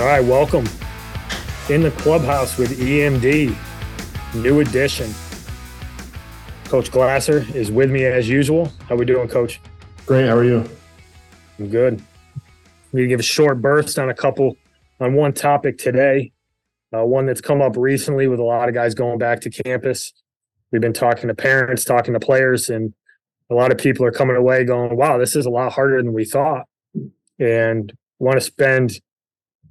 All right, welcome in the clubhouse with EMD, new edition. Coach Glasser is with me as usual. How we doing, Coach? Great. How are you? I'm good. We give a short burst on a couple on one topic today, uh, one that's come up recently with a lot of guys going back to campus. We've been talking to parents, talking to players, and a lot of people are coming away going, "Wow, this is a lot harder than we thought." And want to spend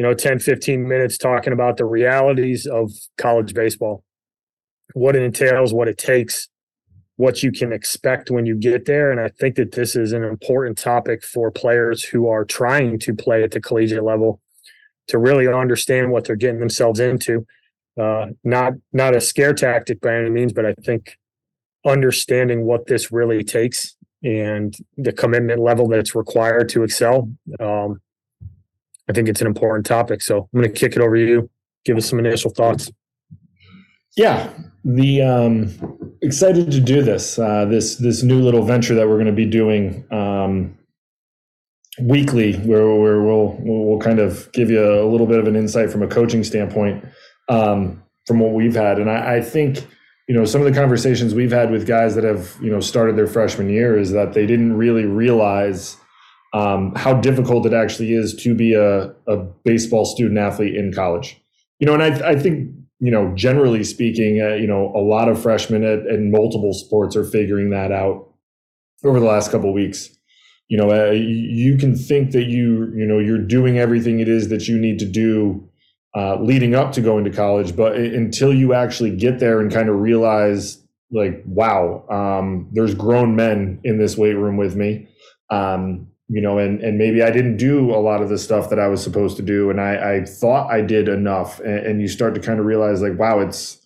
you know 10 15 minutes talking about the realities of college baseball what it entails what it takes what you can expect when you get there and i think that this is an important topic for players who are trying to play at the collegiate level to really understand what they're getting themselves into uh, not not a scare tactic by any means but i think understanding what this really takes and the commitment level that's required to excel um, I think it's an important topic. So I'm going to kick it over to you. Give us some initial thoughts. Yeah, the um, excited to do this uh, this this new little venture that we're going to be doing um, weekly, where, where we'll we'll kind of give you a little bit of an insight from a coaching standpoint um, from what we've had, and I, I think you know some of the conversations we've had with guys that have you know started their freshman year is that they didn't really realize um, how difficult it actually is to be a, a baseball student athlete in college. You know, and I, I think, you know, generally speaking, uh, you know, a lot of freshmen at, in multiple sports are figuring that out over the last couple weeks. You know, uh, you can think that you, you know, you're doing everything it is that you need to do uh, leading up to going to college, but until you actually get there and kind of realize, like, wow, um, there's grown men in this weight room with me. Um, you know, and and maybe I didn't do a lot of the stuff that I was supposed to do, and I, I thought I did enough, and, and, you start to kind of realize like, wow, it's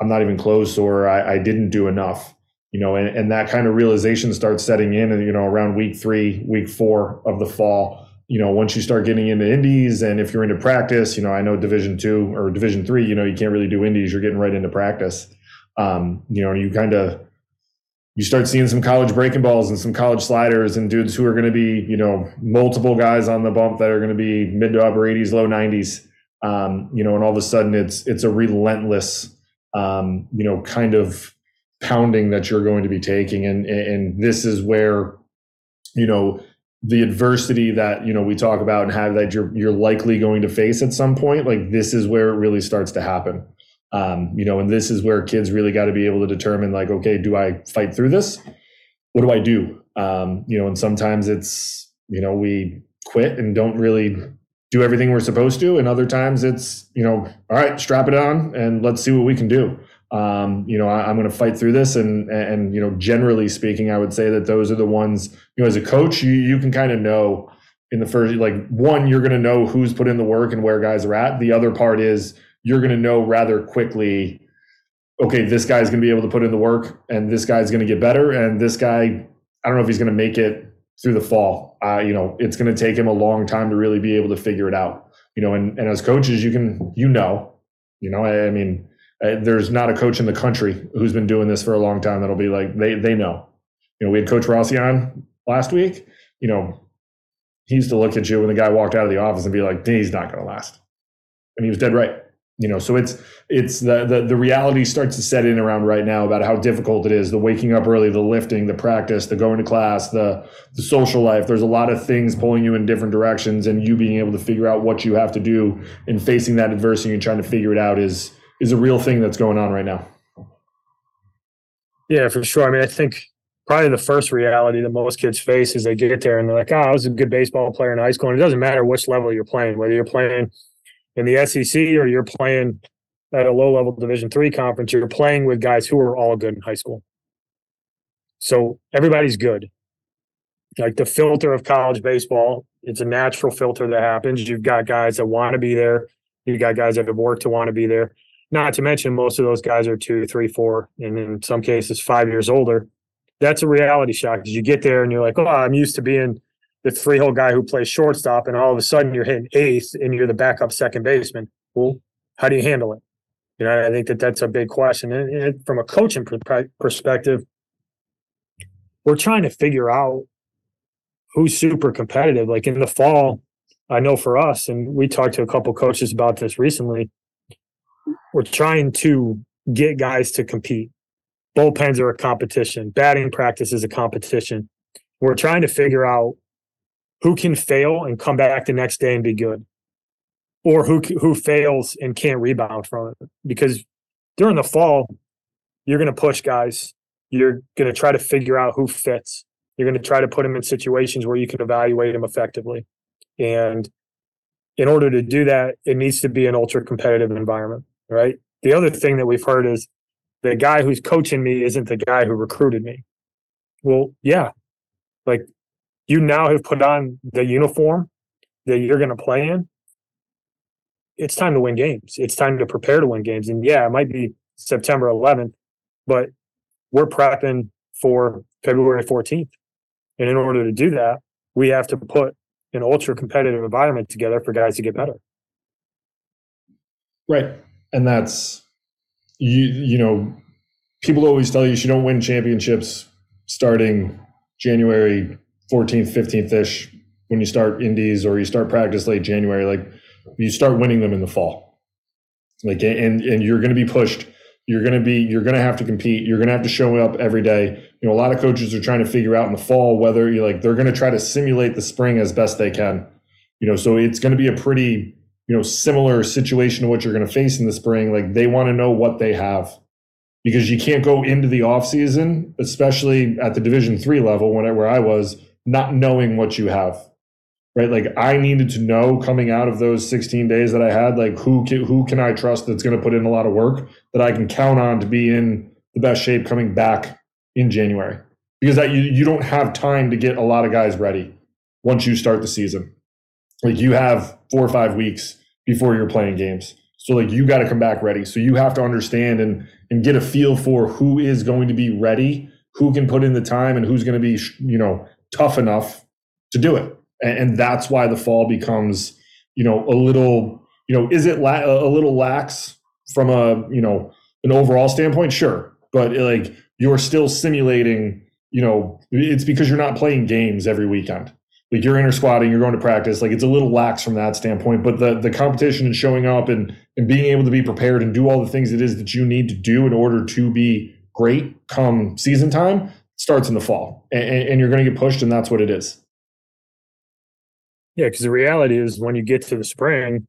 I'm not even close, or I, I didn't do enough, you know, and, and that kind of realization starts setting in, and you know, around week three, week four of the fall, you know, once you start getting into indies, and if you're into practice, you know, I know Division two or Division three, you know, you can't really do indies, you're getting right into practice, um, you know, you kind of you start seeing some college breaking balls and some college sliders and dudes who are going to be, you know, multiple guys on the bump that are going to be mid to upper 80s, low 90s. Um, you know, and all of a sudden it's it's a relentless, um, you know, kind of pounding that you're going to be taking, and and this is where, you know, the adversity that you know we talk about and have that you're you're likely going to face at some point. Like this is where it really starts to happen. Um, you know, and this is where kids really got to be able to determine, like, okay, do I fight through this? What do I do? Um, you know, and sometimes it's, you know, we quit and don't really do everything we're supposed to, and other times it's, you know, all right, strap it on and let's see what we can do. Um, you know, I, am going to fight through this, and and you know, generally speaking, I would say that those are the ones. You know, as a coach, you you can kind of know in the first, like one, you're going to know who's put in the work and where guys are at. The other part is you're going to know rather quickly okay this guy's going to be able to put in the work and this guy's going to get better and this guy i don't know if he's going to make it through the fall uh, you know it's going to take him a long time to really be able to figure it out you know and, and as coaches you can you know you know i, I mean uh, there's not a coach in the country who's been doing this for a long time that'll be like they they know. You know we had coach rossi on last week. You know he used to look at you when the guy walked out of the office and be like he's not going to last. And he was dead right you know? So it's it's the, the the reality starts to set in around right now about how difficult it is. The waking up early the lifting the practice the going to class the the social life. There's a lot of things pulling you in different directions and you being able to figure out what you have to do and facing that adversity and trying to figure it out is is a real thing that's going on right now yeah for sure i mean i think probably the first reality that most kids face is they get there and they're like oh i was a good baseball player in high school and it doesn't matter which level you're playing whether you're playing in the SEC or you're playing at a low level Division three conference, you're playing with guys who are all good in high school. So everybody's good. Like the filter of college baseball, it's a natural filter that happens. You've got guys that want to be there. You've got guys that have worked to want to be there. Not to mention, most of those guys are two, three, four, and in some cases, five years older. That's a reality shock because you get there and you're like, oh, I'm used to being the three hole guy who plays shortstop, and all of a sudden you're hitting eighth and you're the backup second baseman. Well, how do you handle it? You know, I think that that's a big question. And, and from a coaching perspective, we're trying to figure out who's super competitive. Like in the fall, I know for us, and we talked to a couple coaches about this recently. We're trying to get guys to compete. Bullpens are a competition. Batting practice is a competition. We're trying to figure out who can fail and come back the next day and be good, or who who fails and can't rebound from it. Because during the fall, you're going to push guys. You're going to try to figure out who fits. You're going to try to put them in situations where you can evaluate them effectively. And in order to do that, it needs to be an ultra competitive environment, right? The other thing that we've heard is the guy who's coaching me isn't the guy who recruited me. Well, yeah. Like you now have put on the uniform that you're going to play in. It's time to win games. It's time to prepare to win games. And yeah, it might be September 11th, but we're prepping for February 14th. And in order to do that, we have to put an ultra competitive environment together for guys to get better. Right. And that's you you know, people always tell you you don't win championships starting January 14th, 15th ish when you start indies or you start practice late January. Like you start winning them in the fall. Like and and you're going to be pushed. You're going to be you're going to have to compete. You're going to have to show up every day. You know, a lot of coaches are trying to figure out in the fall whether you like they're going to try to simulate the spring as best they can. You know, so it's going to be a pretty you know similar situation to what you're going to face in the spring. Like they want to know what they have. Because you can't go into the off season, especially at the Division three level, when where I was, not knowing what you have right? Like i needed to know coming out of those 16 days that i had like who can, who can i trust that's going to put in a lot of work that i can count on to be in the best shape coming back in january. Because that you, you don't have time to get a lot of guys ready once you start the season like you have four or five weeks before you're playing games. So like you got to come back ready. So you have to understand and and get a feel for who is going to be ready who can put in the time and who's going to be you know tough enough to do it. And, and that's why the fall becomes you know a little you know is it la- a little lax from a you know an overall standpoint? Sure. But like you're still simulating you know it's because you're not playing games every weekend like you're intersquadding you're going to practice. Like it's a little lax from that standpoint but the the competition and showing up and and being able to be prepared and do all the things it is that you need to do in order to be great come season time starts in the fall and, and you're going to get pushed and that's what it is. Yeah because the reality is when you get to the spring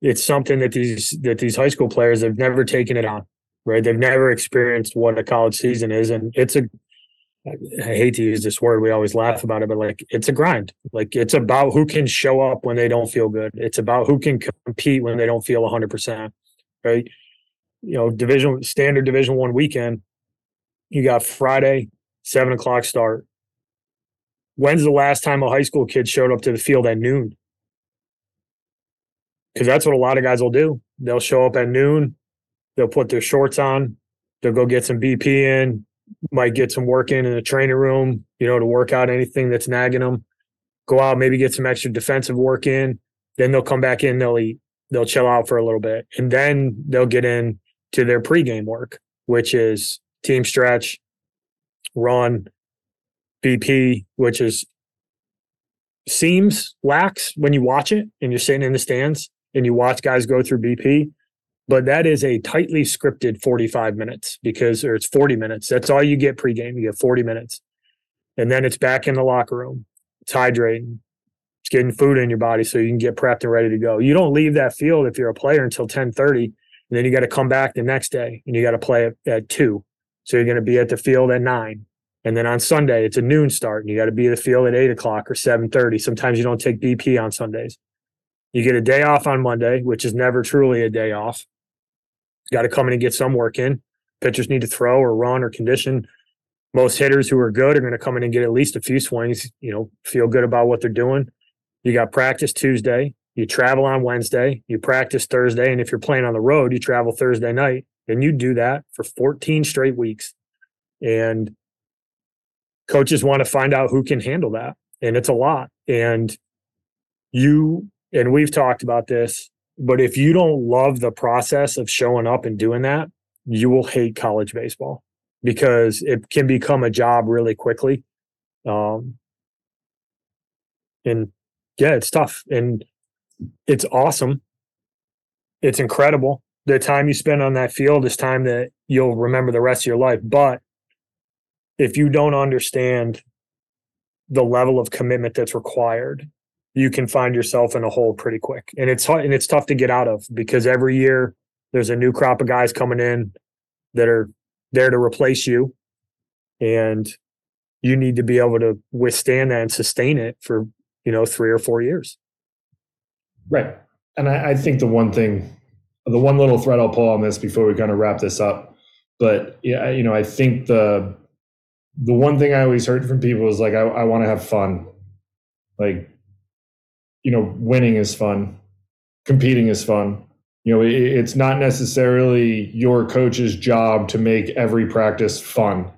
it's something that these that these high school players have never taken it on right? They've never experienced what a college season is and it's a I hate to use this word. We always laugh about it, but like it's a grind. Like it's about who can show up when they don't feel good. It's about who can compete when they don't feel 100%. Right? You know, division standard division 1 weekend, you got Friday, seven o'clock start. When's the last time a high school kid showed up to the field at noon? Because that's what a lot of guys will do. They'll show up at noon, they'll put their shorts on, they'll go get some BP in, might get some work in in the training room, you know, to work out anything that's nagging them. Go out, maybe get some extra defensive work in. Then they'll come back in, they'll eat, they'll chill out for a little bit, and then they'll get in to their pregame work, which is team stretch, run, BP, which is seems lax when you watch it and you're sitting in the stands and you watch guys go through BP. But that is a tightly scripted 45 minutes because, or it's 40 minutes. That's all you get pregame. You get 40 minutes. And then it's back in the locker room. It's hydrating. It's getting food in your body so you can get prepped and ready to go. You don't leave that field if you're a player until 1030. And then you got to come back the next day and you got to play at, at two. So you're going to be at the field at nine. And then on Sunday, it's a noon start and you got to be at the field at eight o'clock or 730. Sometimes you don't take BP on Sundays. You get a day off on Monday, which is never truly a day off. You got to come in and get some work in. Pitchers need to throw or run or condition. Most hitters who are good are going to come in and get at least a few swings, you know, feel good about what they're doing. You got practice Tuesday. You travel on Wednesday. You practice Thursday. And if you're playing on the road, you travel Thursday night. And you do that for 14 straight weeks. And coaches want to find out who can handle that. And it's a lot. And you, and we've talked about this, But if you don't love the process of showing up and doing that, you will hate college baseball because it can become a job really quickly. Um, and yeah, it's tough and it's awesome. It's incredible. The time you spend on that field is time that you'll remember the rest of your life. But if you don't understand the level of commitment that's required, you can find yourself in a hole pretty quick. And it's and it's tough to get out of because every year there's a new crop of guys coming in that are there to replace you. And you need to be able to withstand that and sustain it for, you know, three or four years. Right. And I, I think the one thing, the one little thread I'll pull on this before we kind of wrap this up, but yeah, you know, I think the the one thing I always heard from people is like, I, I want to have fun. Like, you know, winning is fun, competing is fun. You know, it, it's not necessarily your coach's job to make every practice fun.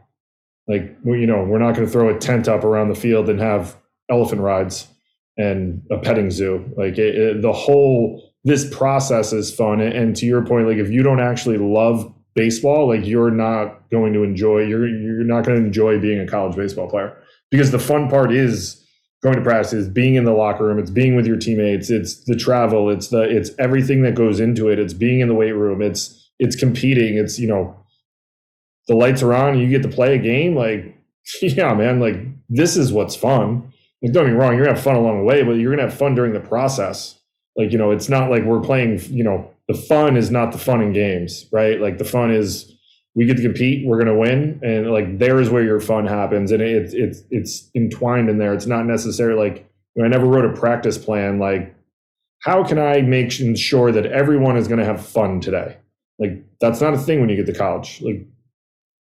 Like, you know, we're not going to throw a tent up around the field and have elephant rides and a petting zoo. Like, it, it, the whole this process is fun. And to your point, like, if you don't actually love baseball, like you're not going to enjoy you're you're not going to enjoy being a college baseball player because the fun part is going to practice, it's being in the locker room, it's being with your teammates, it's the travel, it's the it's everything that goes into it. It's being in the weight room, it's it's competing, it's you know the lights are on, you get to play a game. Like, yeah, man, like this is what's fun. Like, don't get me wrong, you're gonna have fun along the way, but you're gonna have fun during the process. Like, you know, it's not like we're playing, you know, the fun is not the fun in games, right? Like the fun is we get to compete, we're going to win, and like there is where your fun happens, and it's it's it's entwined in there. It's not necessarily like I never wrote a practice plan like how can I make sure that everyone is going to have fun today? Like that's not a thing when you get to college. Like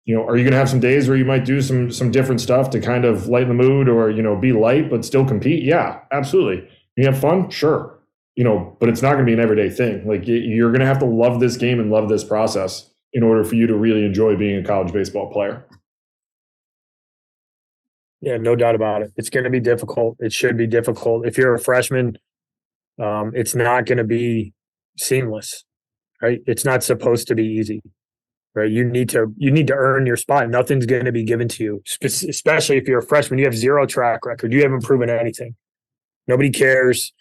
you know, are you going to have some days where you might do some some different stuff to kind of lighten the mood or you know be light but still compete? Yeah, absolutely. You have fun, sure you know, but it's not going to be an everyday thing. Like you're going to have to love this game and love this process in order for you to really enjoy being a college baseball player. Yeah, no doubt about it. It's going to be difficult. It should be difficult. If you're a freshman, um, it's not going to be seamless, right? It's not supposed to be easy, right? You need to you need to earn your spot. Nothing's going to be given to you, especially if you're a freshman. You have zero track record. You haven't proven anything. Nobody cares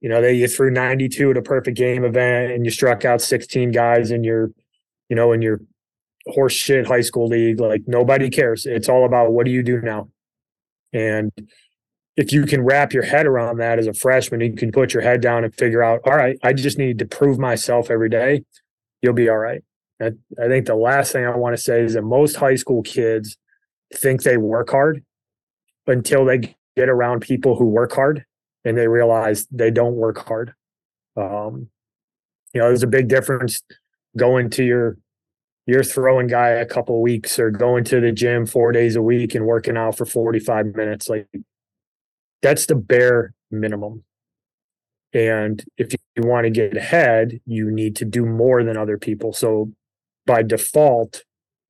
you know, they you threw 92 at a perfect game event and you struck out 16 guys in your, you know, in your horse shit high school league. Like nobody cares. It's all about what do you do now? And if you can wrap your head around that as a freshman, you can put your head down and figure out, all right, I just need to prove myself every day. You'll be all right. I, I think the last thing I want to say is that most high school kids think they work hard until they get around people who work hard and they realize they don't work hard. Um, you know, there's a big difference going to your your throwing guy a couple weeks or going to the gym four days a week and working out for 45 minutes. Like that's the bare minimum. And if you want to get ahead, you need to do more than other people. So by default,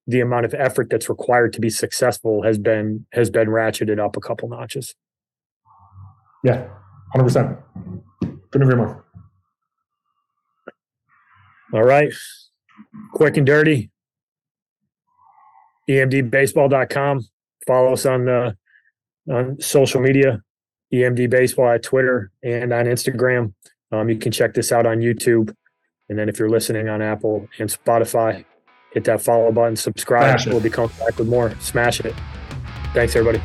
the amount of effort that's required to be successful has been has been ratcheted up a couple notches. Yeah, 100%. Couldn't agree more. All right. Quick and dirty. EMDbaseball.com. Follow us on the on social media, EMD Baseball at Twitter and on Instagram. Um, you can check this out on YouTube. And then if you're listening on Apple and Spotify, hit that follow button, subscribe. We'll be coming back with more. Smash it. Thanks, everybody.